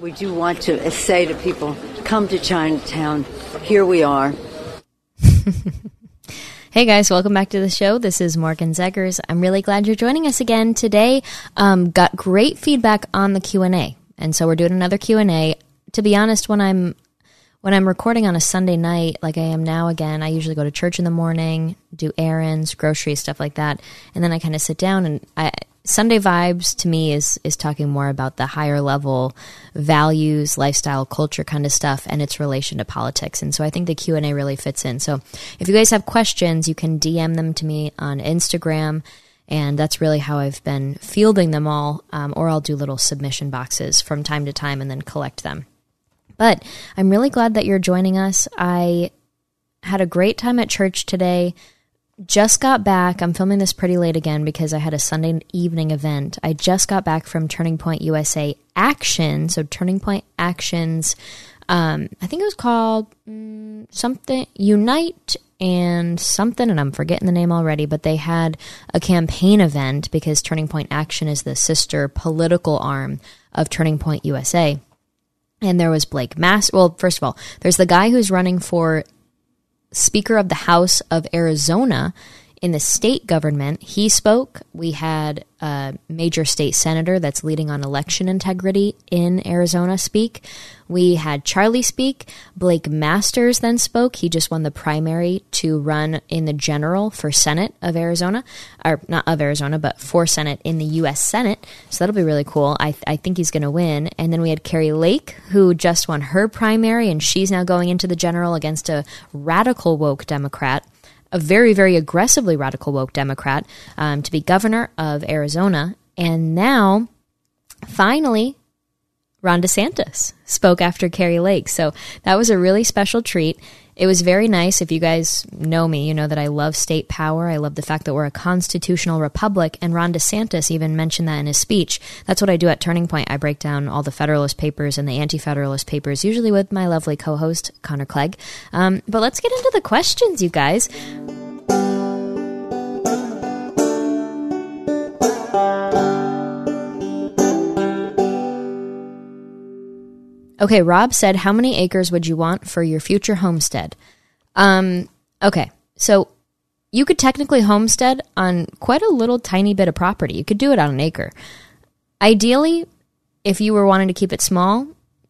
We do want to say to people, come to Chinatown. Here we are. Hey guys, welcome back to the show. This is Morgan Zegers. I'm really glad you're joining us again today. Um, got great feedback on the Q and A, and so we're doing another Q and A. To be honest, when I'm when I'm recording on a Sunday night, like I am now again, I usually go to church in the morning, do errands, groceries, stuff like that, and then I kind of sit down and I Sunday vibes to me is is talking more about the higher level values, lifestyle, culture kind of stuff, and its relation to politics. And so I think the Q and A really fits in. So if you guys have questions, you can DM them to me on Instagram, and that's really how I've been fielding them all. Um, or I'll do little submission boxes from time to time and then collect them. But I'm really glad that you're joining us. I had a great time at church today just got back. I'm filming this pretty late again because I had a Sunday evening event. I just got back from Turning Point USA Action. So, Turning Point Actions, um, I think it was called mm, something Unite and something, and I'm forgetting the name already, but they had a campaign event because Turning Point Action is the sister political arm of Turning Point USA. And there was Blake Mass. Well, first of all, there's the guy who's running for Speaker of the House of Arizona in the state government. He spoke. We had a major state senator that's leading on election integrity in Arizona speak. We had Charlie speak. Blake Masters then spoke. He just won the primary to run in the general for Senate of Arizona, or not of Arizona, but for Senate in the U.S. Senate. So that'll be really cool. I, I think he's going to win. And then we had Kari Lake, who just won her primary, and she's now going into the general against a radical woke Democrat a very, very aggressively radical woke Democrat um, to be governor of Arizona. And now, finally, Ron DeSantis spoke after Kari Lake. So that was a really special treat. It was very nice. If you guys know me, you know that I love state power. I love the fact that we're a constitutional republic. And Ron DeSantis even mentioned that in his speech. That's what I do at Turning Point. I break down all the Federalist Papers and the Anti Federalist Papers, usually with my lovely co host, Connor Clegg. Um, but let's get into the questions, you guys. Okay, Rob said, How many acres would you want for your future homestead? Um, okay, so you could technically homestead on quite a little tiny bit of property. You could do it on an acre. Ideally, if you were wanting to keep it small,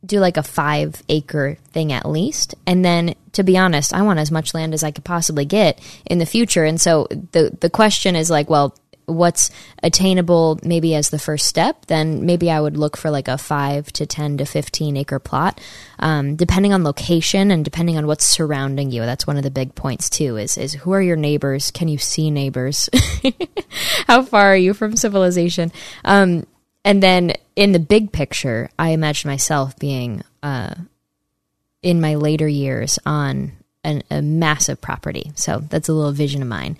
do like a five acre thing at least. And then to be honest, I want as much land as I could possibly get in the future. And so the the question is like, well, what's attainable maybe as the first step, then maybe I would look for like a five to 10 to 15 acre plot, um, depending on location and depending on what's surrounding you. That's one of the big points too is, is who are your neighbors? Can you see neighbors? How far are you from civilization? Um, and then in the big picture, I imagine myself being, uh, in my later years on an, a massive property. So that's a little vision of mine.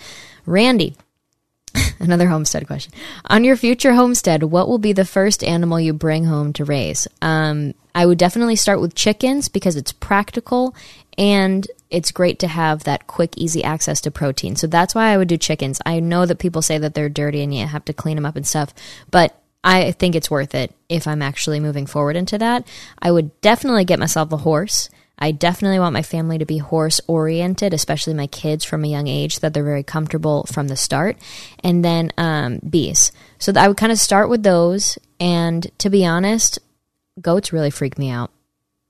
Randy, Another homestead question. On your future homestead, what will be the first animal you bring home to raise? Um, I would definitely start with chickens because it's practical and it's great to have that quick, easy access to protein. So that's why I would do chickens. I know that people say that they're dirty and you have to clean them up and stuff, but I think it's worth it if I'm actually moving forward into that. I would definitely get myself a horse I definitely want my family to be horse oriented, especially my kids from a young age, that they're very comfortable from the start. And then um, bees. So I would kind of start with those. And to be honest, goats really freak me out.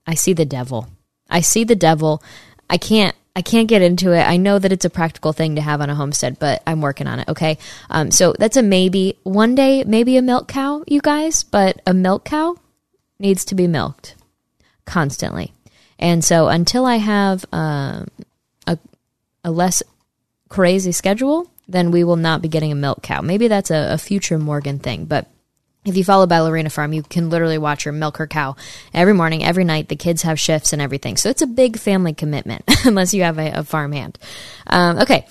I see the devil. I see the devil. I can't. I can't get into it. I know that it's a practical thing to have on a homestead, but I'm working on it. Okay. Um, so that's a maybe. One day, maybe a milk cow, you guys, but a milk cow needs to be milked constantly. And so until I have uh, a, a less crazy schedule, then we will not be getting a milk cow. Maybe that's a, a future Morgan thing, but if you follow Ballerina Farm, you can literally watch her milk her cow every morning, every night. The kids have shifts and everything. So it's a big family commitment, unless you have a, a farmhand. Um, okay.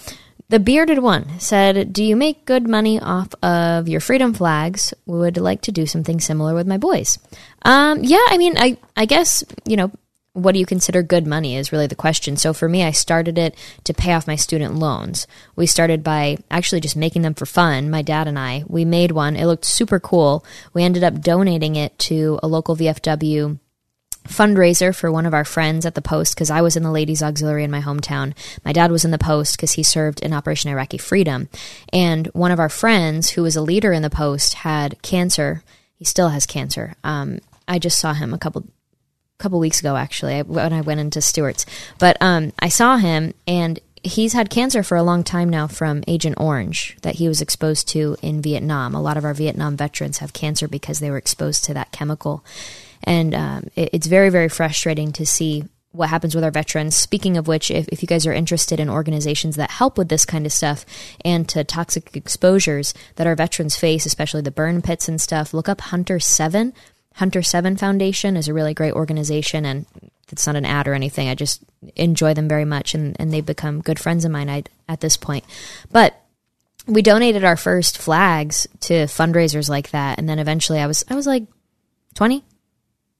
The bearded one said, Do you make good money off of your freedom flags? Would like to do something similar with my boys. Um, yeah, I mean, I, I guess, you know, what do you consider good money is really the question. So for me, I started it to pay off my student loans. We started by actually just making them for fun. My dad and I, we made one. It looked super cool. We ended up donating it to a local VFW fundraiser for one of our friends at the post because I was in the ladies auxiliary in my hometown. My dad was in the post because he served in Operation Iraqi Freedom. And one of our friends who was a leader in the post had cancer. He still has cancer. Um, I just saw him a couple couple weeks ago actually when I went into Stewart's. But um, I saw him and he's had cancer for a long time now from Agent Orange that he was exposed to in Vietnam. A lot of our Vietnam veterans have cancer because they were exposed to that chemical. And um, it, it's very, very frustrating to see what happens with our veterans. Speaking of which, if, if you guys are interested in organizations that help with this kind of stuff and to toxic exposures that our veterans face, especially the burn pits and stuff, look up Hunter 7 Hunter Seven Foundation is a really great organization, and it's not an ad or anything. I just enjoy them very much, and, and they've become good friends of mine I, at this point. But we donated our first flags to fundraisers like that, and then eventually I was I was like 20,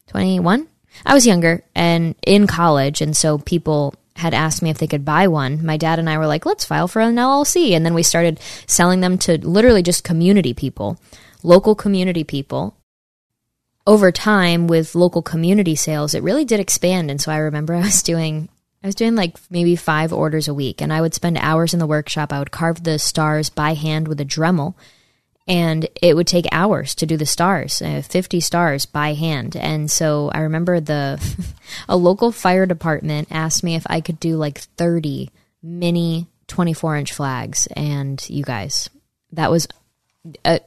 21. I was younger and in college, and so people had asked me if they could buy one. My dad and I were like, let's file for an LLC. And then we started selling them to literally just community people, local community people over time with local community sales, it really did expand. And so I remember I was doing I was doing like maybe five orders a week, and I would spend hours in the workshop. I would carve the stars by hand with a Dremel, and it would take hours to do the stars, uh, 50 stars by hand. And so I remember the a local fire department asked me if I could do like 30 mini 24 inch flags, and you guys, that was. A,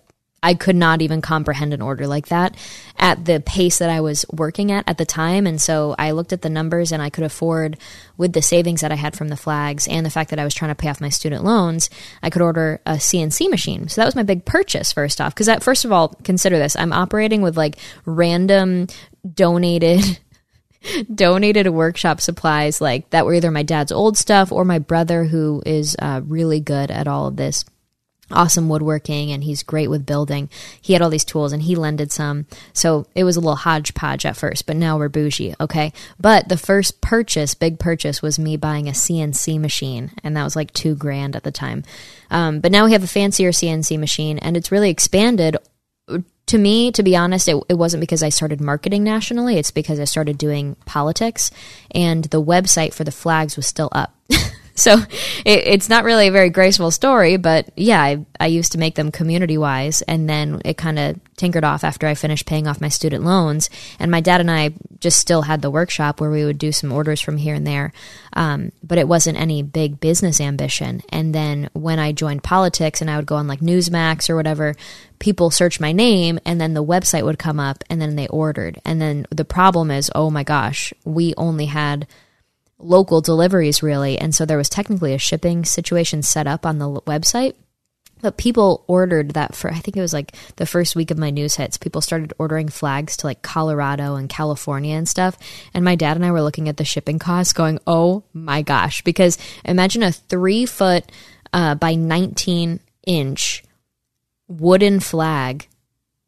I could not even comprehend an order like that at the pace that I was working at at the time. And so I looked at the numbers and I could afford, with the savings that I had from the flags and the fact that I was trying to pay off my student loans, I could order a CNC machine. So that was my big purchase, first off. Because, first of all, consider this I'm operating with like random donated. donated workshop supplies like that were either my dad's old stuff or my brother who is uh, really good at all of this awesome woodworking and he's great with building. He had all these tools and he lended some. So it was a little hodgepodge at first, but now we're bougie, okay? But the first purchase, big purchase, was me buying a CNC machine, and that was like two grand at the time. Um, but now we have a fancier CNC machine, and it's really expanded. To me, to be honest, it, it wasn't because I started marketing nationally. It's because I started doing politics, and the website for the flags was still up. So it, it's not really a very graceful story, but yeah, I, I used to make them community wise, and then it kind of tinkered off after I finished paying off my student loans. And my dad and I just still had the workshop where we would do some orders from here and there, um, but it wasn't any big business ambition. And then when I joined politics and I would go on like Newsmax or whatever, people search my name and then the website would come up and then they ordered. And then the problem is, oh my gosh, we only had local deliveries really. And so there was technically a shipping situation set up on the website but people ordered that for i think it was like the first week of my news hits people started ordering flags to like colorado and california and stuff. And my dad and i were looking at the shipping costs going oh my gosh because imagine a three foot uh, by 19 inch wooden flag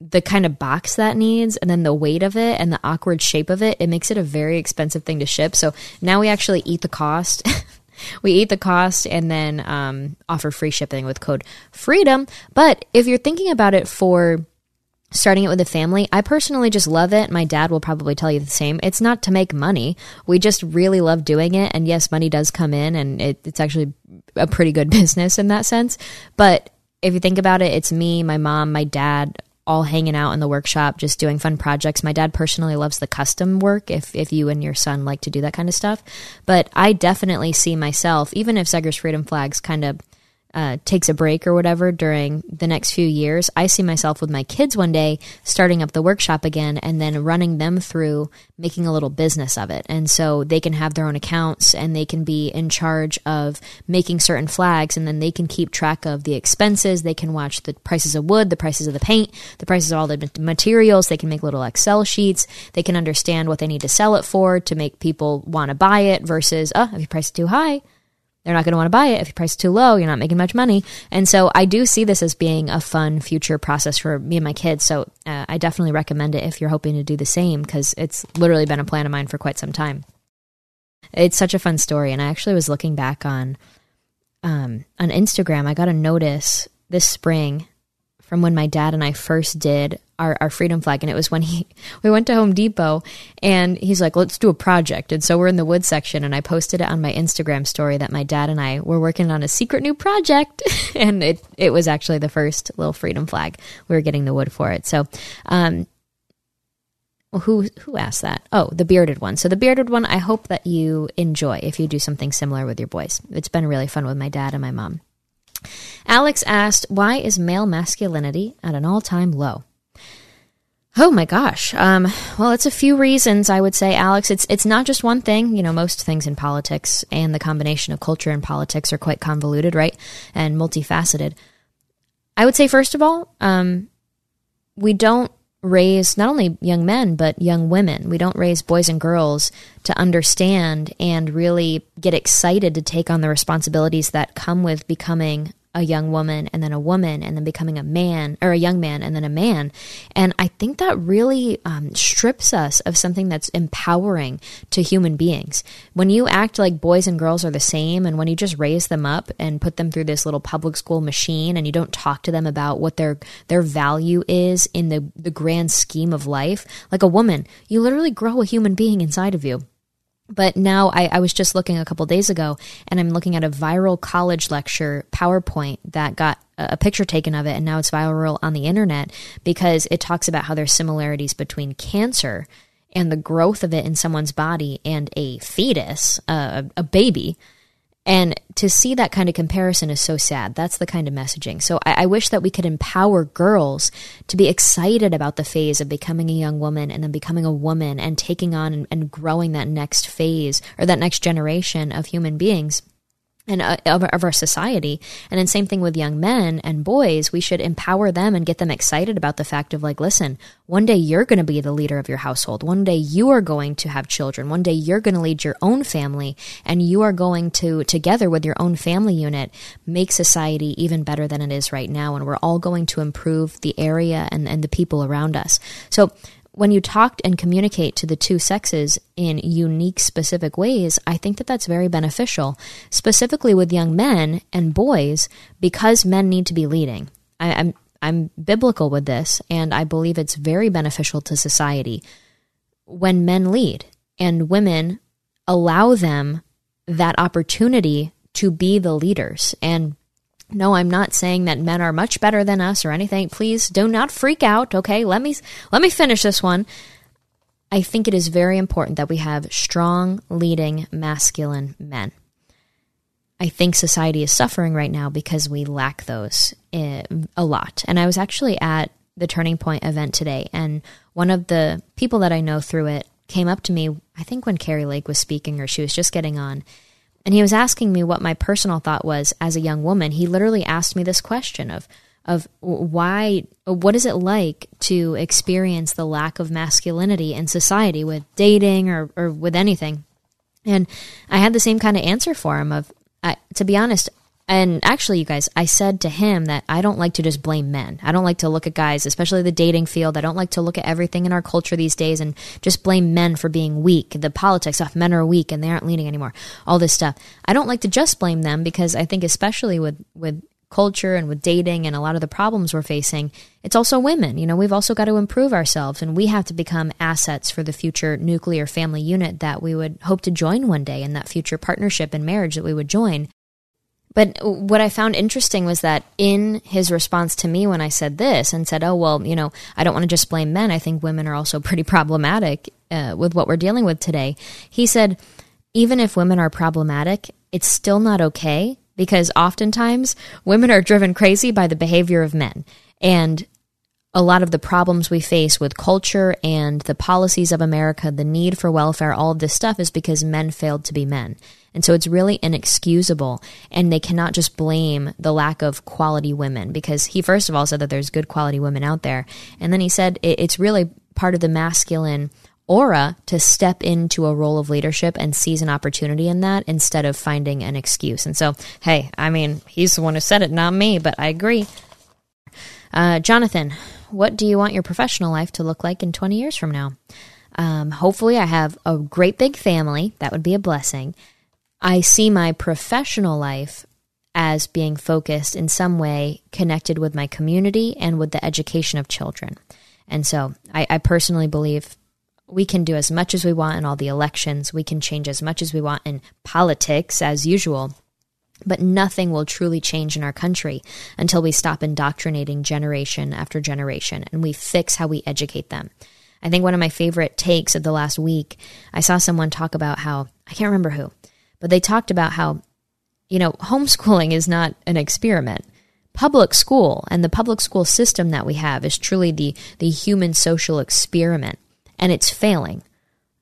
the kind of box that needs and then the weight of it and the awkward shape of it, it makes it a very expensive thing to ship. So now we actually eat the cost. we eat the cost and then um, offer free shipping with code freedom. But if you're thinking about it for starting it with a family, I personally just love it. My dad will probably tell you the same. It's not to make money. We just really love doing it. And yes, money does come in and it, it's actually a pretty good business in that sense. But if you think about it, it's me, my mom, my dad, all hanging out in the workshop, just doing fun projects. My dad personally loves the custom work if, if you and your son like to do that kind of stuff. But I definitely see myself, even if Zegers Freedom Flags kind of uh, takes a break or whatever during the next few years, I see myself with my kids one day starting up the workshop again and then running them through making a little business of it. And so they can have their own accounts and they can be in charge of making certain flags and then they can keep track of the expenses. They can watch the prices of wood, the prices of the paint, the prices of all the materials. They can make little Excel sheets. They can understand what they need to sell it for to make people want to buy it versus, oh, if you price it too high, they're not going to want to buy it if your price is too low. You're not making much money, and so I do see this as being a fun future process for me and my kids. So uh, I definitely recommend it if you're hoping to do the same because it's literally been a plan of mine for quite some time. It's such a fun story, and I actually was looking back on um, on Instagram. I got a notice this spring from when my dad and I first did our, our freedom flag. And it was when he, we went to Home Depot and he's like, let's do a project. And so we're in the wood section and I posted it on my Instagram story that my dad and I were working on a secret new project. and it, it was actually the first little freedom flag. We were getting the wood for it. So, um, who who asked that? Oh, the bearded one. So the bearded one, I hope that you enjoy if you do something similar with your boys. It's been really fun with my dad and my mom. Alex asked, Why is male masculinity at an all time low? Oh my gosh. Um, well, it's a few reasons I would say, Alex. It's it's not just one thing. You know, most things in politics and the combination of culture and politics are quite convoluted, right, and multifaceted. I would say, first of all, um, we don't raise not only young men but young women. We don't raise boys and girls to understand and really get excited to take on the responsibilities that come with becoming a young woman and then a woman and then becoming a man or a young man and then a man. And I think that really um, strips us of something that's empowering to human beings. When you act like boys and girls are the same and when you just raise them up and put them through this little public school machine and you don't talk to them about what their their value is in the, the grand scheme of life, like a woman, you literally grow a human being inside of you. But now I, I, was just looking a couple days ago and I'm looking at a viral college lecture PowerPoint that got a picture taken of it and now it's viral on the internet because it talks about how there's similarities between cancer and the growth of it in someone's body and a fetus, uh, a baby. And to see that kind of comparison is so sad. That's the kind of messaging. So I, I, wish that we could empower girls to be excited about the phase of becoming a young woman and then becoming a woman and taking on and, and growing that next phase or that next generation of human beings and uh, of, of, our society. And then same thing with young men and boys, we should empower them and get them excited about the fact of like, listen, one day you're going to be the leader of your household. One day you are going to have children. One day you're going to lead your own family and you are going to together with your own family unit make society even better than it is right now. And we're all going to improve the area and, and the people around us. So when you talk and communicate to the two sexes in unique, specific ways, I think that that's very beneficial, specifically with young men and boys, because men need to be leading. I, I'm I'm biblical with this, and I believe it's very beneficial to society when men lead and women allow them that opportunity to be the leaders. And no, I'm not saying that men are much better than us or anything. Please do not freak out, okay? Let me let me finish this one. I think it is very important that we have strong leading masculine men. I think society is suffering right now because we lack those eh, a lot. And I was actually at the Turning Point event today, and one of the people that I know through it came up to me, I think when Kari Lake was speaking or she was just getting on, and he was asking me what my personal thought was as a young woman. He literally asked me this question of of why what is it like to experience the lack of masculinity in society with dating or, or with anything and i had the same kind of answer for him of to be honest and actually, you guys, I said to him that I don't like to just blame men. I don't like to look at guys, especially the dating field. I don't like to look at everything in our culture these days and just blame men for being weak. The politics of men are weak and they aren't leading anymore. All this stuff. I don't like to just blame them because I think, especially with, with culture and with dating and a lot of the problems we're facing, it's also women. You know, we've also got to improve ourselves and we have to become assets for the future nuclear family unit that we would hope to join one day in that future partnership and marriage that we would join. But what I found interesting was that in his response to me when I said this and said, oh, well, you know, I don't want to just blame men. I think women are also pretty problematic uh, with what we're dealing with today. He said, even if women are problematic, it's still not okay because oftentimes women are driven crazy by the behavior of men. And a lot of the problems we face with culture and the policies of America, the need for welfare, all of this stuff is because men failed to be men. And so it's really inexcusable. And they cannot just blame the lack of quality women because he, first of all, said that there's good quality women out there. And then he said it's really part of the masculine aura to step into a role of leadership and seize an opportunity in that instead of finding an excuse. And so, hey, I mean, he's the one who said it, not me, but I agree. Uh, Jonathan, what do you want your professional life to look like in 20 years from now? Um, hopefully, I have a great big family. That would be a blessing. I see my professional life as being focused in some way connected with my community and with the education of children. And so I, I, personally believe we can do as much as we want in all the elections. We can change as much as we want in politics as usual. But nothing will truly change in our country until we stop indoctrinating generation after generation and we fix how we educate them. I think one of my favorite takes of the last week, I saw someone talk about how, I can't remember who, but they talked about how, you know, homeschooling is not an experiment. Public school and the public school system that we have is truly the, the human social experiment, and it's failing.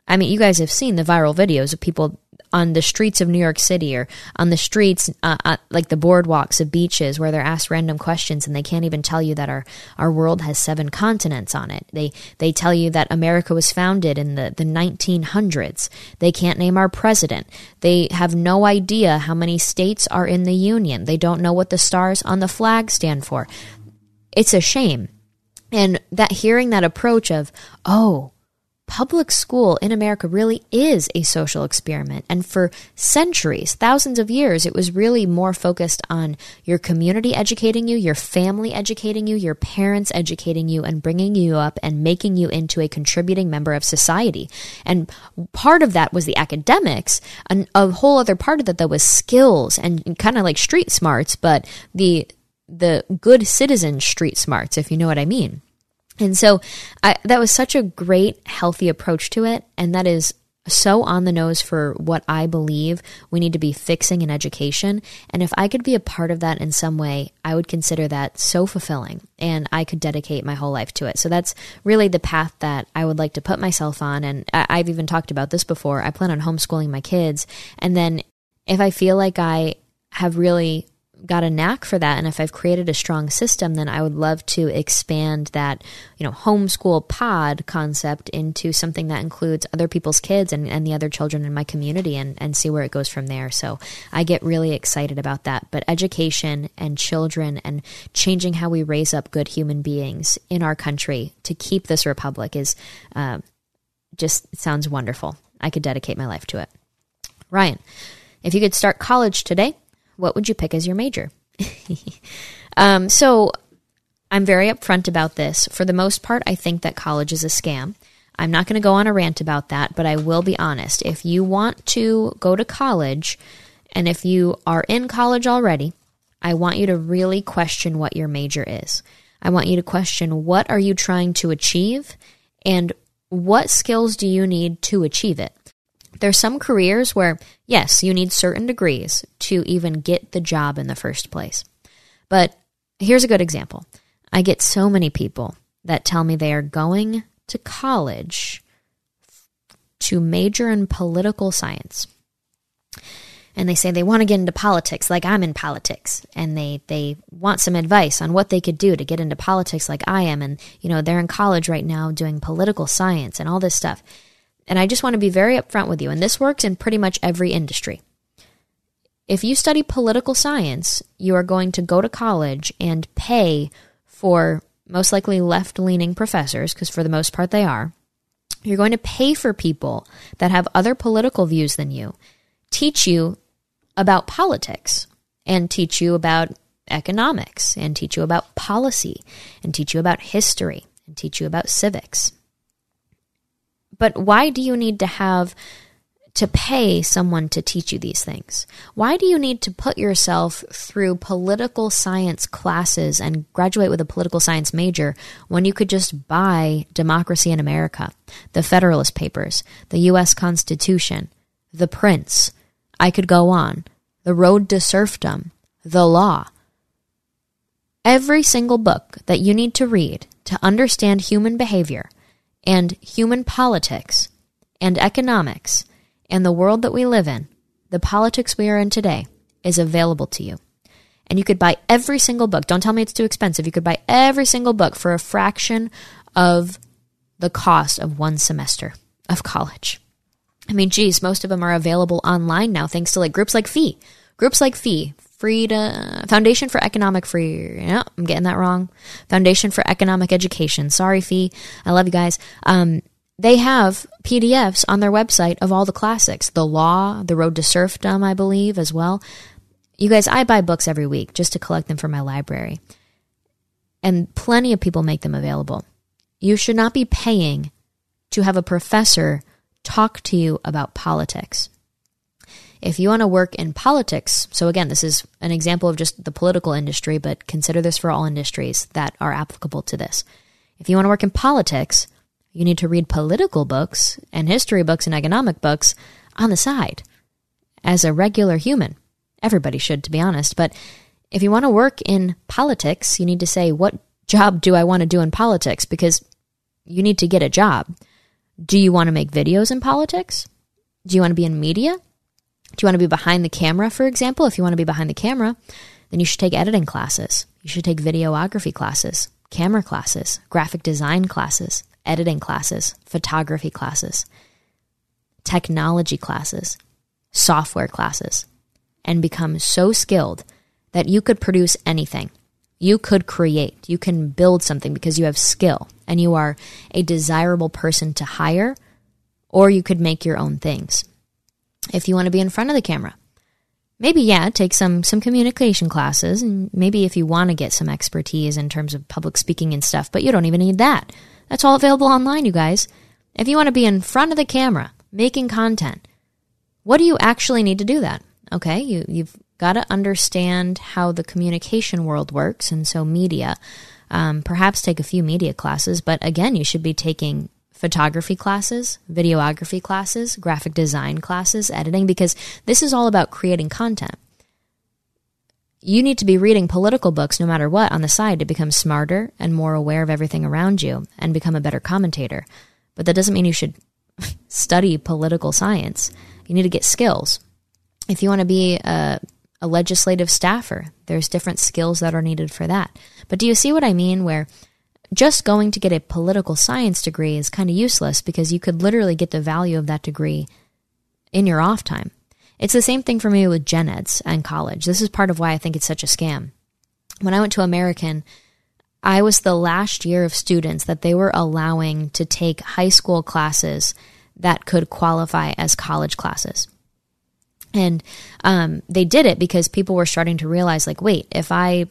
I mean, you guys have seen the viral videos of people on the streets of New York City or on the streets, uh, uh, like the boardwalks of beaches where they're asked random questions and they can't even tell you that our, our world has seven continents on it. They, they tell you that America was founded in the, the 1900s. They can't name our president. They have no idea how many states are in the Union. They don't know what the stars on the flag stand for. It's a shame. And that hearing that approach of, oh, public school in America really is a social experiment. And for centuries, thousands of years, it was really more focused on your community educating you, your family educating you, your parents educating you, and bringing you up and making you into a contributing member of society. And part of that was the academics. And a whole other part of that, though, was skills and kind of like street smarts, but the the good citizen street smarts, if you know what I mean. And so I, that was such a great, healthy approach to it. And that is so on the nose for what I believe we need to be fixing in education. And if I could be a part of that in some way, I would consider that so fulfilling and I could dedicate my whole life to it. So that's really the path that I would like to put myself on. And I've even talked about this before. I plan on homeschooling my kids. And then if I feel like I have really got a knack for that and if I've created a strong system, then I would love to expand that, you know, homeschool pod concept into something that includes other people's kids and, and the other children in my community and, and see where it goes from there. So I get really excited about that. But education and children and changing how we raise up good human beings in our country to keep this republic is uh, just sounds wonderful. I could dedicate my life to it. Ryan, if you could start college today, what would you pick as your major? um, so I'm very upfront about this. For the most part, I think that college is a scam. I'm not going to go on a rant about that, but I will be honest. If you want to go to college, and if you are in college already, I want you to really question what your major is. I want you to question what are you trying to achieve and what skills do you need to achieve it. There's some careers where, yes, you need certain degrees to even get the job in the first place. But here's a good example I get so many people that tell me they are going to college to major in political science. And they say they want to get into politics like I'm in politics. And they, they want some advice on what they could do to get into politics like I am. And, you know, they're in college right now doing political science and all this stuff. And I just want to be very upfront with you, and this works in pretty much every industry. If you study political science, you are going to go to college and pay for most likely left leaning professors, because for the most part they are. You're going to pay for people that have other political views than you, teach you about politics, and teach you about economics, and teach you about policy, and teach you about history, and teach you about civics. But why do you need to have to pay someone to teach you these things? Why do you need to put yourself through political science classes and graduate with a political science major when you could just buy Democracy in America, the Federalist Papers, the U.S. Constitution, the Prince? I could go on. The Road to Serfdom, The Law. Every single book that you need to read to understand human behavior and human politics and economics and the world that we live in, the politics we are in today, is available to you. And you could buy every single book. Don't tell me it's too expensive. You could buy every single book for a fraction of the cost of one semester of college. I mean, geez, most of them are available online now thanks to like groups like FEE. Groups like FEE, Free Foundation for Economic Free. Yeah, I'm getting that wrong. Foundation for Economic Education. Sorry, FEE. I love you guys. Um, they have PDFs on their website of all the classics. The Law, The Road to Serfdom, I believe, as well. You guys, I buy books every week just to collect them for my library. And plenty of people make them available. You should not be paying to have a professor talk to you about politics. If you want to work in politics, so again, this is an example of just the political industry, but consider this for all industries that are applicable to this. If you want to work in politics, you need to read political books and history books and economic books on the side as a regular human. Everybody should, to be honest. But if you want to work in politics, you need to say, what job do I want to do in politics? Because you need to get a job. Do you want to make videos in politics? Do you want to be in media? Do you want to be behind the camera, for example? If you want to be behind the camera, then you should take editing classes. You should take videography classes, camera classes, graphic design classes, editing classes, photography classes, technology classes, software classes, and become so skilled that you could produce anything. You could create, you can build something because you have skill and you are a desirable person to hire, or you could make your own things. If you want to be in front of the camera, maybe yeah, take some some communication classes and maybe if you want to get some expertise in terms of public speaking and stuff, but you don't even need that. That's all available online, you guys. If you want to be in front of the camera, making content, what do you actually need to do that? Okay, you you've got to understand how the communication world works, and so media. Um, perhaps take a few media classes, but again, you should be taking photography classes, videography classes, graphic design classes, editing, because this is all about creating content. You need to be reading political books no matter what on the side to become smarter and more aware of everything around you and become a better commentator. But that doesn't mean you should study political science. You need to get skills. If you want to be a a legislative staffer. There's different skills that are needed for that. But do you see what I mean? Where just going to get a political science degree is kind of useless because you could literally get the value of that degree in your off time. It's the same thing for me with gen eds and college. This is part of why I think it's such a scam. When I went to American, I was the last year of students that they were allowing to take high school classes that could qualify as college classes. And um, they did it because people were starting to realize, like, wait, if I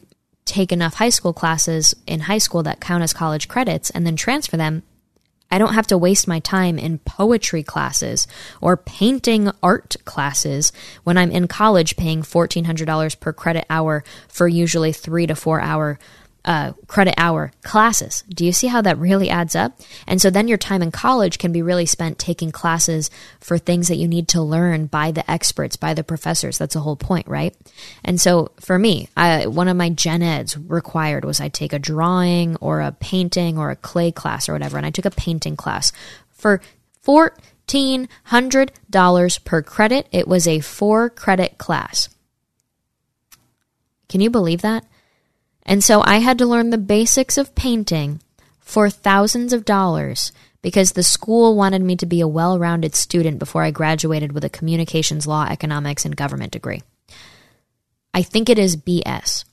take enough high school classes in high school that count as college credits and then transfer them, I don't have to waste my time in poetry classes or painting art classes when I'm in college paying $1,400 per credit hour for usually three to four hour uh, credit hour classes. Do you see how that really adds up? And so then your time in college can be really spent taking classes for things that you need to learn by the experts, by the professors. That's the whole point, right? And so for me, I, one of my gen eds required was I take a drawing or a painting or a clay class or whatever. And I took a painting class for $1,400 per credit. It was a four credit class. Can you believe that? And so I had to learn the basics of painting for thousands of dollars because the school wanted me to be a well rounded student before I graduated with a communications law, economics, and government degree. I think it is BS.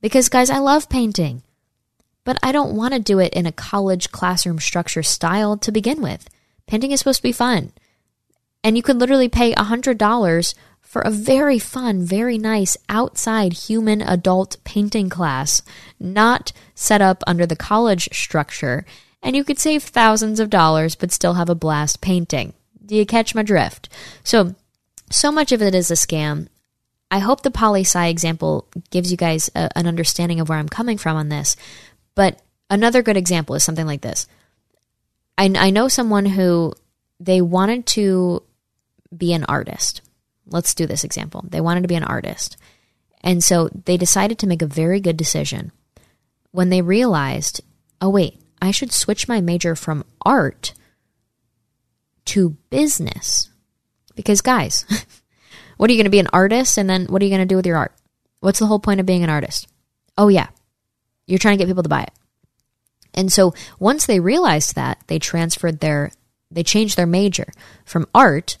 Because, guys, I love painting, but I don't want to do it in a college classroom structure style to begin with. Painting is supposed to be fun. And you could literally pay $100 for a very fun, very nice outside human adult painting class, not set up under the college structure, and you could save thousands of dollars but still have a blast painting. Do you catch my drift? So, so much of it is a scam. I hope the poli sci example gives you guys a, an understanding of where I'm coming from on this. But another good example is something like this. I, I know someone who they wanted to be an artist let's do this example. They wanted to be an artist. And so they decided to make a very good decision when they realized, oh, wait, I should switch my major from art to business. Because, guys, what are you going to be an artist? And then what are you going to do with your art? What's the whole point of being an artist? Oh, yeah, you're trying to get people to buy it. And so once they realized that, they transferred their, they changed their major from art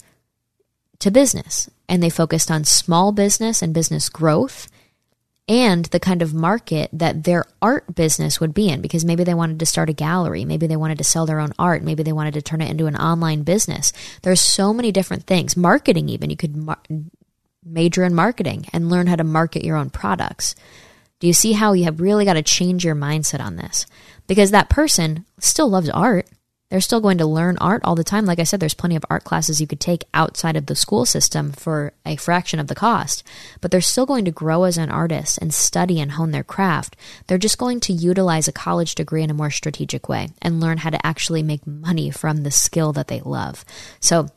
to business. And they focused on small business and business growth and the kind of market that their art business would be in because maybe they wanted to start a gallery, maybe they wanted to sell their own art, maybe they wanted to turn it into an online business. There's so many different things. Marketing even, you could mar- major in marketing and learn how to market your own products. Do you see how you have really got to change your mindset on this? Because that person still loves art. They're still going to learn art all the time. Like I said, there's plenty of art classes you could take outside of the school system for a fraction of the cost, but they're still going to grow as an artist and study and hone their craft. They're just going to utilize a college degree in a more strategic way and learn how to actually make money from the skill that they love. So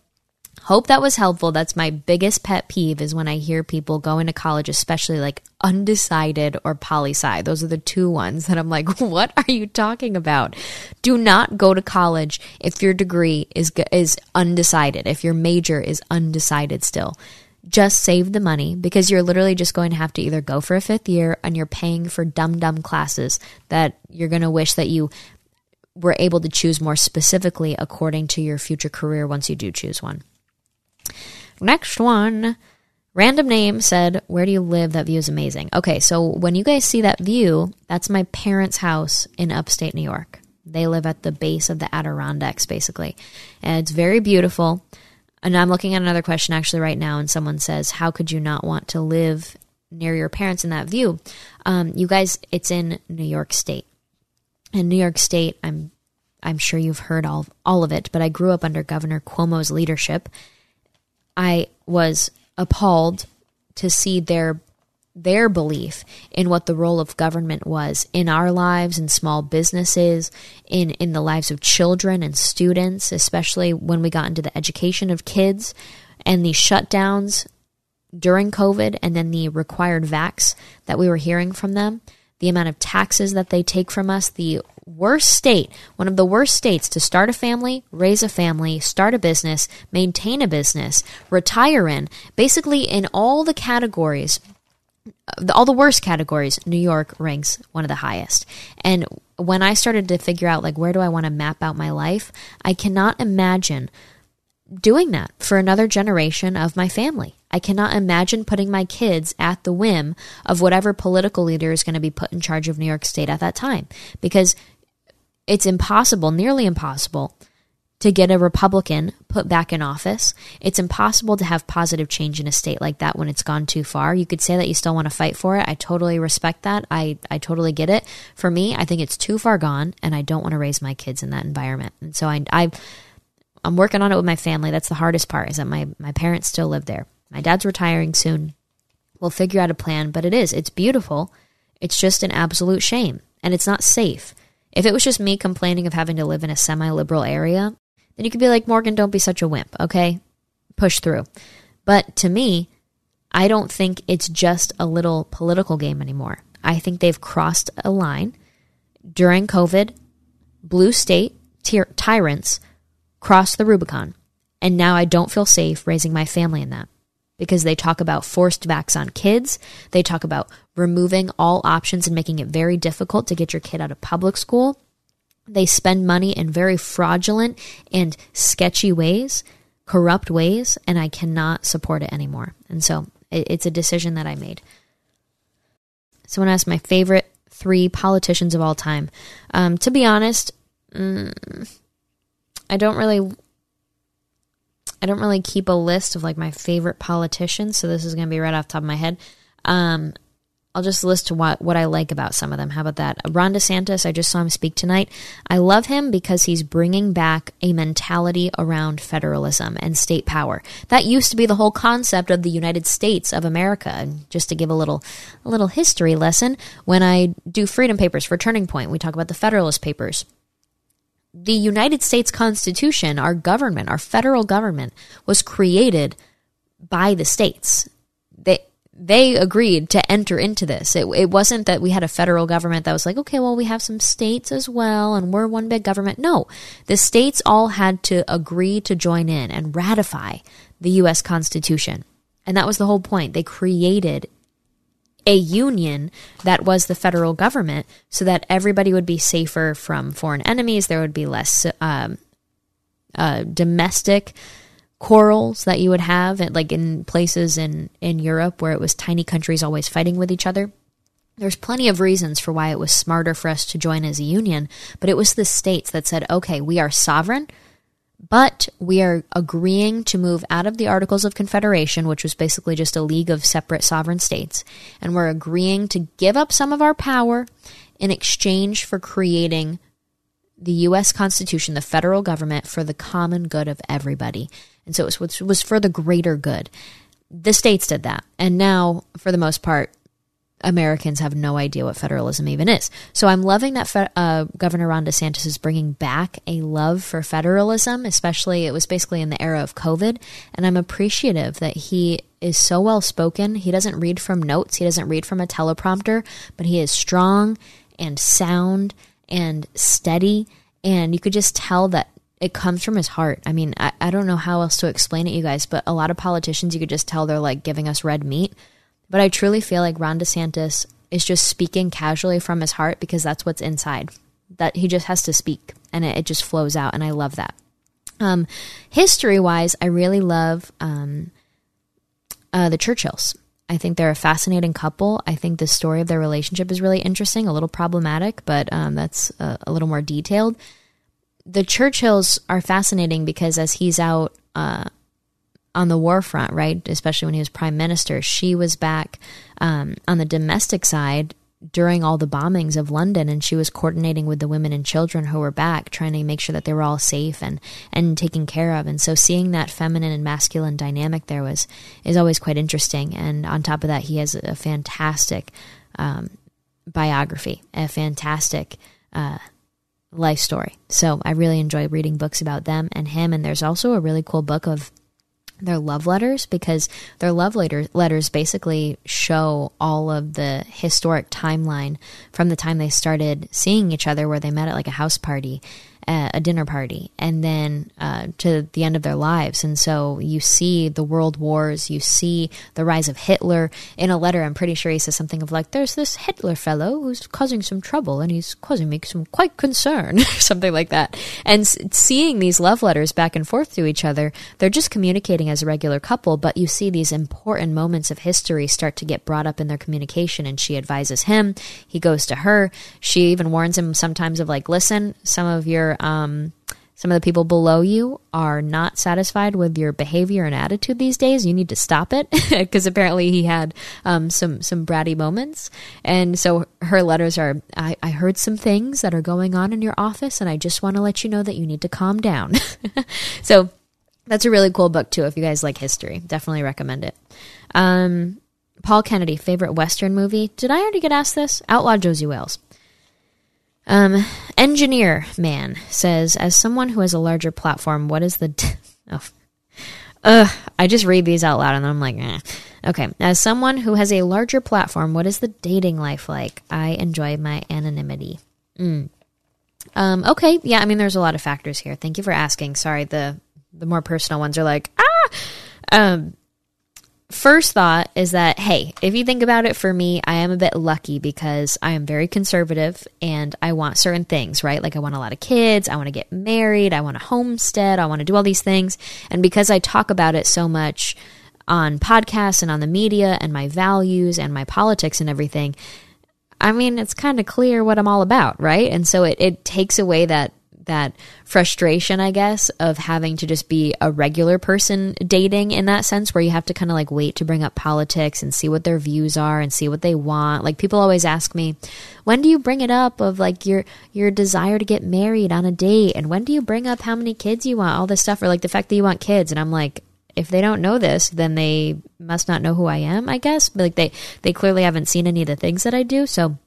Hope that was helpful. That's my biggest pet peeve is when I hear people go into college, especially like undecided or poli sci. Those are the two ones that I'm like, what are you talking about? Do not go to college if your degree is is undecided. If your major is undecided still. Just save the money because you're literally just going to have to either go for a fifth year and you're paying for dumb dumb classes that you're going to wish that you were able to choose more specifically according to your future career once you do choose one. Next one. Random name said, Where do you live? That view is amazing. Okay, so when you guys see that view, that's my parents' house in upstate New York. They live at the base of the Adirondacks, basically. And it's very beautiful. And I'm looking at another question actually right now, and someone says, How could you not want to live near your parents in that view? Um, you guys, it's in New York State. In New York State, I'm I'm sure you've heard all all of it, but I grew up under Governor Cuomo's leadership I was appalled to see their their belief in what the role of government was in our lives in small businesses in in the lives of children and students especially when we got into the education of kids and the shutdowns during covid and then the required vax that we were hearing from them the amount of taxes that they take from us the worst state, one of the worst states to start a family, raise a family, start a business, maintain a business, retire in, basically in all the categories, all the worst categories, New York ranks one of the highest. And when I started to figure out like where do I want to map out my life, I cannot imagine doing that for another generation of my family. I cannot imagine putting my kids at the whim of whatever political leader is going to be put in charge of New York State at that time because it's impossible, nearly impossible, to get a Republican put back in office. It's impossible to have positive change in a state like that when it's gone too far. You could say that you still want to fight for it. I totally respect that. I, I totally get it. For me, I think it's too far gone, and I don't want to raise my kids in that environment. And so I, I I'm working on it with my family. That's the hardest part is that my, my parents still live there. My dad's retiring soon. We'll figure out a plan, but it is. It's beautiful. It's just an absolute shame. And it's not safe. If it was just me complaining of having to live in a semi liberal area, then you could be like, Morgan, don't be such a wimp, okay? Push through. But to me, I don't think it's just a little political game anymore. I think they've crossed a line. During COVID, blue state tyrants crossed the Rubicon. And now I don't feel safe raising my family in that because they talk about forced vax on kids. They talk about removing all options and making it very difficult to get your kid out of public school. They spend money in very fraudulent and sketchy ways, corrupt ways, and I cannot support it anymore. And so it's a decision that I made. Someone asked my favorite three politicians of all time. Um, to be honest, mm, I don't really I don't really keep a list of like my favorite politicians, so this is going to be right off top of my head. Um, I'll just list what what I like about some of them. How about that? Ron DeSantis, I just saw him speak tonight. I love him because he's bringing back a mentality around federalism and state power. That used to be the whole concept of the United States of America. And just to give a little a little history lesson, when I do Freedom Papers for Turning Point, we talk about the Federalist Papers the United States Constitution, our government, our federal government, was created by the states. They they agreed to enter into this. It, it wasn't that we had a federal government that was like, okay, well, we have some states as well, and we're one big government. No, the states all had to agree to join in and ratify the U.S. Constitution. And that was the whole point. They created a union that was the federal government so that everybody would be safer from foreign enemies. There would be less um, uh, domestic quarrels that you would have, at, like in places in, in Europe where it was tiny countries always fighting with each other. There's plenty of reasons for why it was smarter for us to join as a union, but it was the states that said, okay, we are sovereign, but we are agreeing to move out of the Articles of Confederation, which was basically just a league of separate sovereign states, and we're agreeing to give up some of our power in exchange for creating the U.S. Constitution, the federal government, for the common good of everybody. And so it was, was for the greater good. The states did that. And now, for the most part, Americans have no idea what federalism even is. So I'm loving that fe- uh, Governor Ron DeSantis is bringing back a love for federalism, especially it was basically in the era of COVID. And I'm appreciative that he is so well spoken. He doesn't read from notes, he doesn't read from a teleprompter, but he is strong and sound and steady. And you could just tell that it comes from his heart. I mean, I, I don't know how else to explain it, you guys, but a lot of politicians, you could just tell they're like giving us red meat. But I truly feel like Ron DeSantis is just speaking casually from his heart because that's what's inside. That he just has to speak and it, it just flows out. And I love that. Um, history wise, I really love um, uh, the Churchills. I think they're a fascinating couple. I think the story of their relationship is really interesting, a little problematic, but um, that's a, a little more detailed the Churchills are fascinating because as he's out uh, on the war front, right, especially when he was prime minister, she was back um, on the domestic side during all the bombings of London, and she was coordinating with the women and children who were back, trying to make sure that they were all safe and and taken care of. And so, seeing that feminine and masculine dynamic there was is always quite interesting. And on top of that, he has a fantastic um, biography, a fantastic. Uh, life story. So I really enjoy reading books about them and him. And there's also a really cool book of their love letters because their love letter, letters basically show all of the historic timeline from the time they started seeing each other, where they met at like a house party a dinner party and then uh, to the end of their lives. And so you see the world wars, you see the rise of Hitler. In a letter, I'm pretty sure he says something of like, there's this Hitler fellow who's causing some trouble and he's causing me some quite concern, something like that. And seeing these love letters back and forth to each other, they're just communicating as a regular couple, but you see these important moments of history start to get brought up in their communication. And she advises him, he goes to her. She even warns him sometimes of like, listen, some of your um, some of the people below you are not satisfied with your behavior and attitude these days. You need to stop it because apparently he had um, some some bratty moments, and so her letters are. I, I heard some things that are going on in your office, and I just want to let you know that you need to calm down. so that's a really cool book too. If you guys like history, definitely recommend it. Um, Paul Kennedy, favorite Western movie? Did I already get asked this? Outlaw Josey Wales. Um, engineer man says, as someone who has a larger platform, what is the. D- oh. Ugh, I just read these out loud and I'm like, eh. okay. As someone who has a larger platform, what is the dating life like? I enjoy my anonymity. Mm. Um, okay, yeah. I mean, there's a lot of factors here. Thank you for asking. Sorry, the the more personal ones are like, ah. Um, first thought is that, hey, if you think about it for me, I am a bit lucky because I am very conservative and I want certain things, right? Like I want a lot of kids, I want to get married, I want a homestead, I want to do all these things. And because I talk about it so much on podcasts and on the media and my values and my politics and everything, I mean, it's kind of clear what I'm all about, right? And so it, it takes away that that frustration, I guess, of having to just be a regular person dating in that sense, where you have to kind of like wait to bring up politics and see what their views are and see what they want. Like people always ask me, when do you bring it up of like your your desire to get married on a date, and when do you bring up how many kids you want, all this stuff, or like the fact that you want kids? And I'm like, if they don't know this, then they must not know who I am, I guess. But like they they clearly haven't seen any of the things that I do, so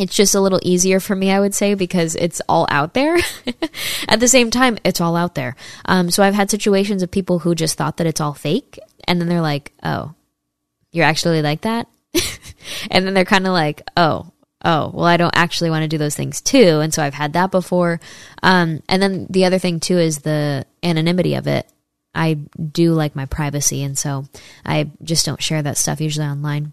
it's just a little easier for me, I would say, because it's all out there. At the same time, it's all out there. Um, so I've had situations of people who just thought that it's all fake and then they're like, "Oh, you're actually like that," and then they're kind of like, "Oh." Oh, well, I don't actually want to do those things too. And so I've had that before. Um, and then the other thing too is the anonymity of it. I do like my privacy. And so I just don't share that stuff usually online.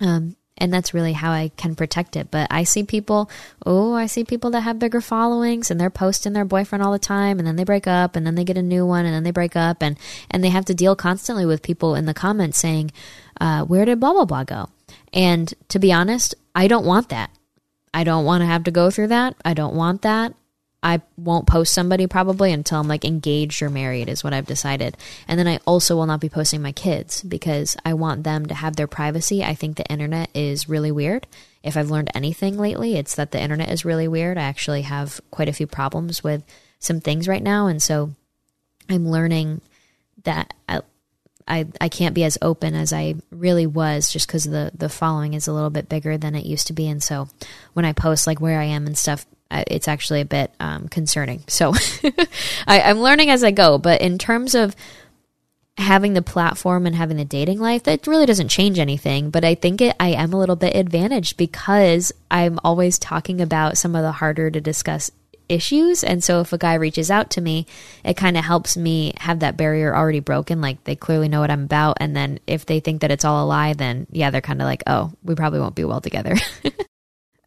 Um, and that's really how I can protect it. But I see people, oh, I see people that have bigger followings and they're posting their boyfriend all the time and then they break up and then they get a new one and then they break up and, and they have to deal constantly with people in the comments saying, uh, where did blah, blah, blah go? And to be honest, I don't want that. I don't want to have to go through that. I don't want that. I won't post somebody probably until I'm like engaged or married, is what I've decided. And then I also will not be posting my kids because I want them to have their privacy. I think the internet is really weird. If I've learned anything lately, it's that the internet is really weird. I actually have quite a few problems with some things right now. And so I'm learning that I, I, I can't be as open as I really was just because the, the following is a little bit bigger than it used to be. And so when I post like where I am and stuff, it's actually a bit um, concerning. So I, I'm learning as I go. But in terms of having the platform and having the dating life, that really doesn't change anything. But I think it, I am a little bit advantaged because I'm always talking about some of the harder to discuss issues. And so if a guy reaches out to me, it kind of helps me have that barrier already broken. Like they clearly know what I'm about. And then if they think that it's all a lie, then yeah, they're kind of like, oh, we probably won't be well together.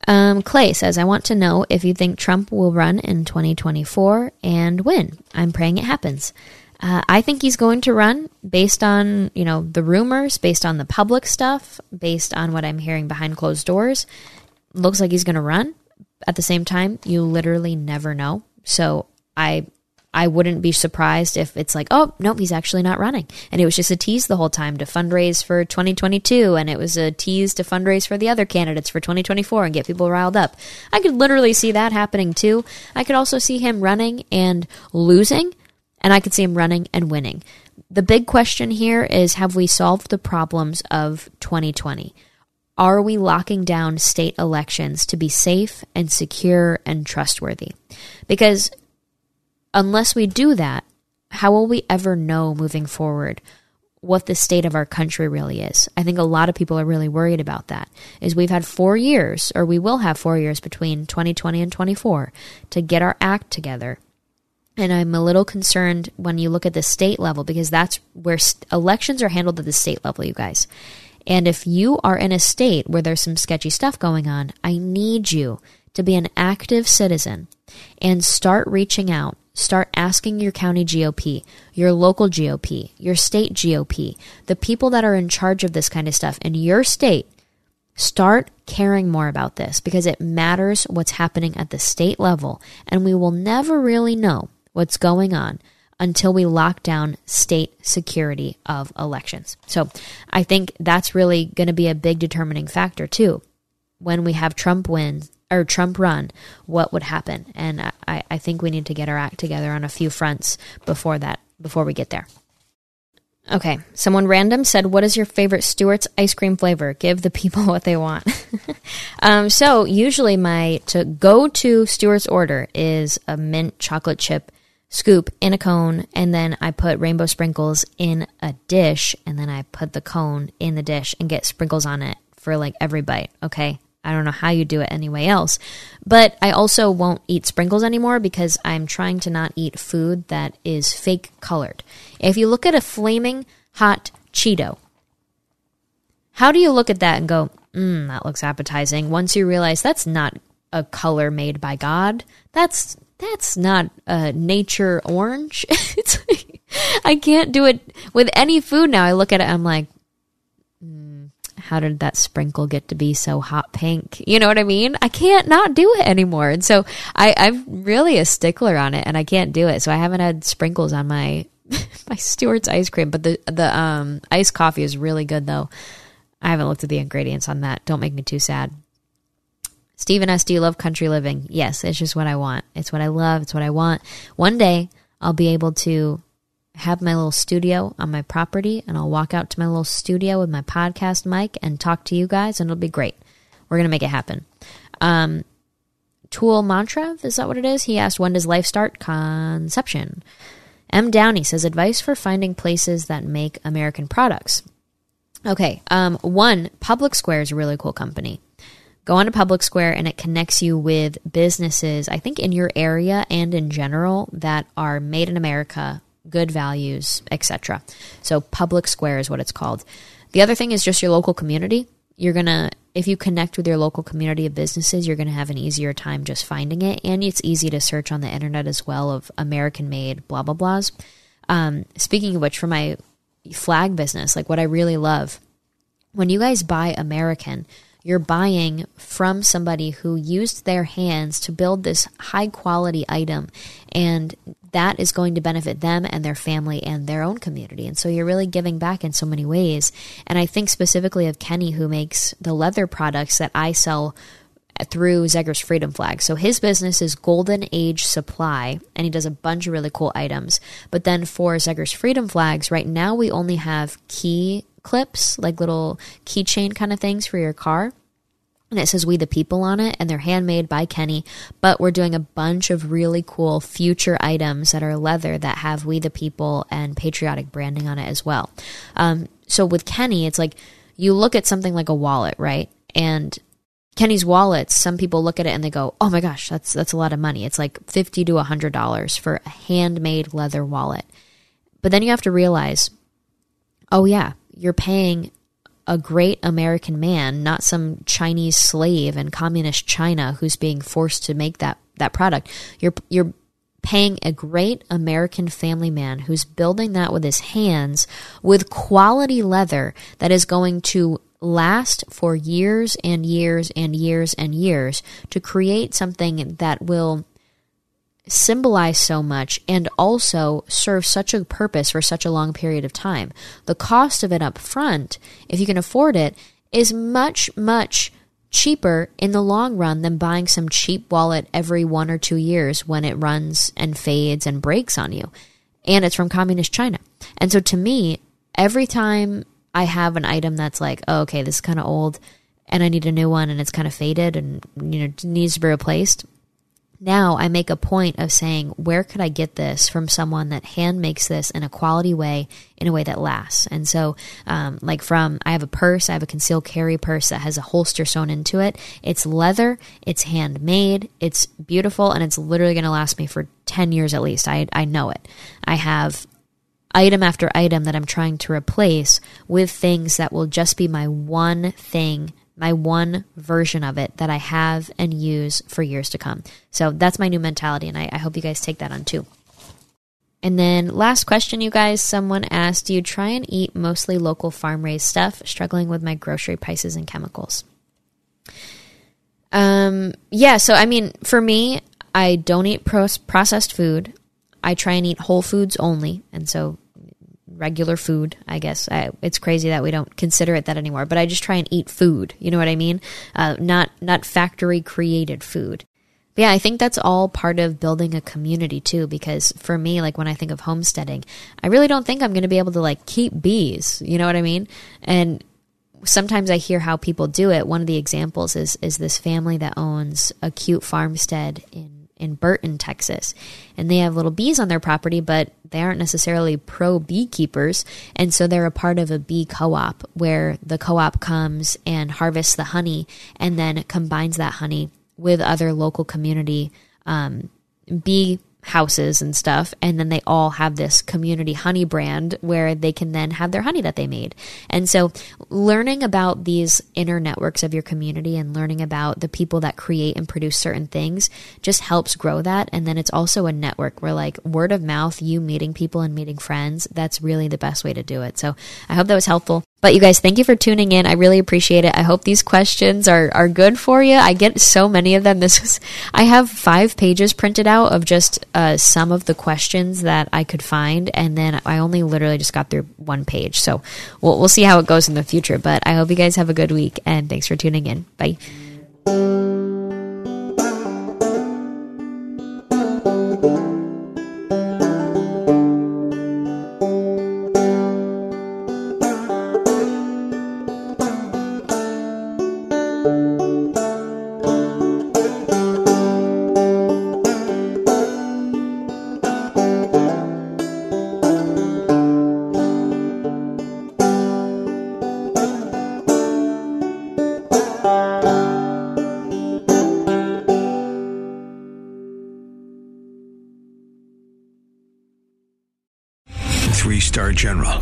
Um, Clay says, I want to know if you think Trump will run in 2024 and when. I'm praying it happens. Uh, I think he's going to run based on, you know, the rumors, based on the public stuff, based on what I'm hearing behind closed doors. Looks like he's going to run. At the same time, you literally never know. So I I wouldn't be surprised if it's like, oh, nope, he's actually not running. And it was just a tease the whole time to fundraise for 2022. And it was a tease to fundraise for the other candidates for 2024 and get people riled up. I could literally see that happening too. I could also see him running and losing. And I could see him running and winning. The big question here is have we solved the problems of 2020? Are we locking down state elections to be safe and secure and trustworthy? Because unless we do that, how will we ever know moving forward what the state of our country really is? I think a lot of people are really worried about that. Is we've had 4 years or we will have 4 years between 2020 and 24 to get our act together. And I'm a little concerned when you look at the state level because that's where st- elections are handled at the state level, you guys. And if you are in a state where there's some sketchy stuff going on, I need you to be an active citizen and start reaching out Start asking your county GOP, your local GOP, your state GOP, the people that are in charge of this kind of stuff in your state. Start caring more about this because it matters what's happening at the state level, and we will never really know what's going on until we lock down state security of elections. So I think that's really going to be a big determining factor, too. When we have Trump wins or Trump run, what would happen? And I, I think we need to get our act together on a few fronts before that, before we get there. Okay, someone random said, "What is your favorite Stewart's ice cream flavor?" Give the people what they want. um, so usually my to go to Stewart's order is a mint chocolate chip scoop in a cone, and then I put rainbow sprinkles in a dish, and then I put the cone in the dish and get sprinkles on it for like every bite. Okay, I don't know how you do it anyway else. But I also won't eat sprinkles anymore because I'm trying to not eat food that is fake colored. If you look at a flaming hot Cheeto, how do you look at that and go, mmm, that looks appetizing? Once you realize that's not a color made by God, that's that's not a nature orange. I can't do it with any food now. I look at it, I'm like, how did that sprinkle get to be so hot pink? You know what I mean? I can't not do it anymore. And so I, I'm really a stickler on it and I can't do it. So I haven't had sprinkles on my my Stewart's ice cream, but the the um iced coffee is really good though. I haven't looked at the ingredients on that. Don't make me too sad. Stephen S. Do you love country living? Yes, it's just what I want. It's what I love. It's what I want. One day I'll be able to have my little studio on my property and I'll walk out to my little studio with my podcast mic and talk to you guys and it'll be great. We're going to make it happen. Um, Tool Mantra, is that what it is? He asked, when does life start? Conception. M. Downey says advice for finding places that make American products. Okay, um, one, Public Square is a really cool company. Go on to Public Square and it connects you with businesses, I think in your area and in general, that are made in America, good values, etc. So Public Square is what it's called. The other thing is just your local community. You're going to if you connect with your local community of businesses, you're going to have an easier time just finding it. And it's easy to search on the internet as well of American made blah, blah, blahs. Um, speaking of which, for my flag business, like what I really love, when you guys buy American, you're buying from somebody who used their hands to build this high quality item and that is going to benefit them and their family and their own community. And so you're really giving back in so many ways. And I think specifically of Kenny, who makes the leather products that I sell through Zegers Freedom Flag. So his business is Golden Age Supply, and he does a bunch of really cool items. But then for Zegers Freedom Flags, right now we only have key clips, like little keychain kind of things for your car and it says We the People on it, and they're handmade by Kenny. But we're doing a bunch of really cool future items that are leather that have We the People and patriotic branding on it as well. Um, so with Kenny, it's like you look at something like a wallet, right? And Kenny's wallets, some people look at it and they go, "Oh my gosh, that's that's a lot of money." It's like fifty to hundred dollars for a handmade leather wallet. But then you have to realize, oh yeah, you're paying a great American man, not some Chinese slave in communist China who's being forced to make that, that product. You're, you're paying a great American family man who's building that with his hands with quality leather that is going to last for years and years and years and years to create something that will symbolize so much and also serve such a purpose for such a long period of time. The cost of it up front, if you can afford it, is much, much cheaper in the long run than buying some cheap wallet every one or two years when it runs and fades and breaks on you. And it's from communist China. And so to me, every time I have an item that's like, oh, okay, this is kind of old and I need a new one and it's kind of faded and you know needs to be replaced, now I make a point of saying, where could I get this from someone that hand makes this in a quality way, in a way that lasts? And so, um, like from, I have a purse, I have a concealed carry purse that has a holster sewn into it. It's leather, it's handmade, it's beautiful, and it's literally going to last me for 10 years at least. I, I know it. I have item after item that I'm trying to replace with things that will just be my one thing my one version of it that I have and use for years to come. So that's my new mentality, and I, I hope you guys take that on too. And then, last question, you guys. Someone asked, Do you try and eat mostly local farm raised stuff? Struggling with my grocery prices and chemicals. Um, yeah, so I mean, for me, I don't eat processed food. I try and eat whole foods only. And so regular food, I guess. I, it's crazy that we don't consider it that anymore, but I just try and eat food. You know what I mean? Uh, not not factory created food. But yeah, I think that's all part of building a community too. Because for me, like when I think of homesteading, I really don't think I'm going to be able to like keep bees. You know what I mean? And sometimes I hear how people do it. One of the examples is is this family that owns a cute farmstead in in Burton, Texas. And they have little bees on their property, but they aren't necessarily pro beekeepers. And so they're a part of a bee co op where the co op comes and harvests the honey and then combines that honey with other local community um, bee houses and stuff and then they all have this community honey brand where they can then have their honey that they made. And so learning about these inner networks of your community and learning about the people that create and produce certain things just helps grow that. And then it's also a network where like word of mouth you meeting people and meeting friends that's really the best way to do it. So i hope that was helpful but you guys, thank you for tuning in. I really appreciate it. I hope these questions are, are good for you. I get so many of them. This is, I have five pages printed out of just uh, some of the questions that I could find, and then I only literally just got through one page. So we'll, we'll see how it goes in the future. But I hope you guys have a good week, and thanks for tuning in. Bye.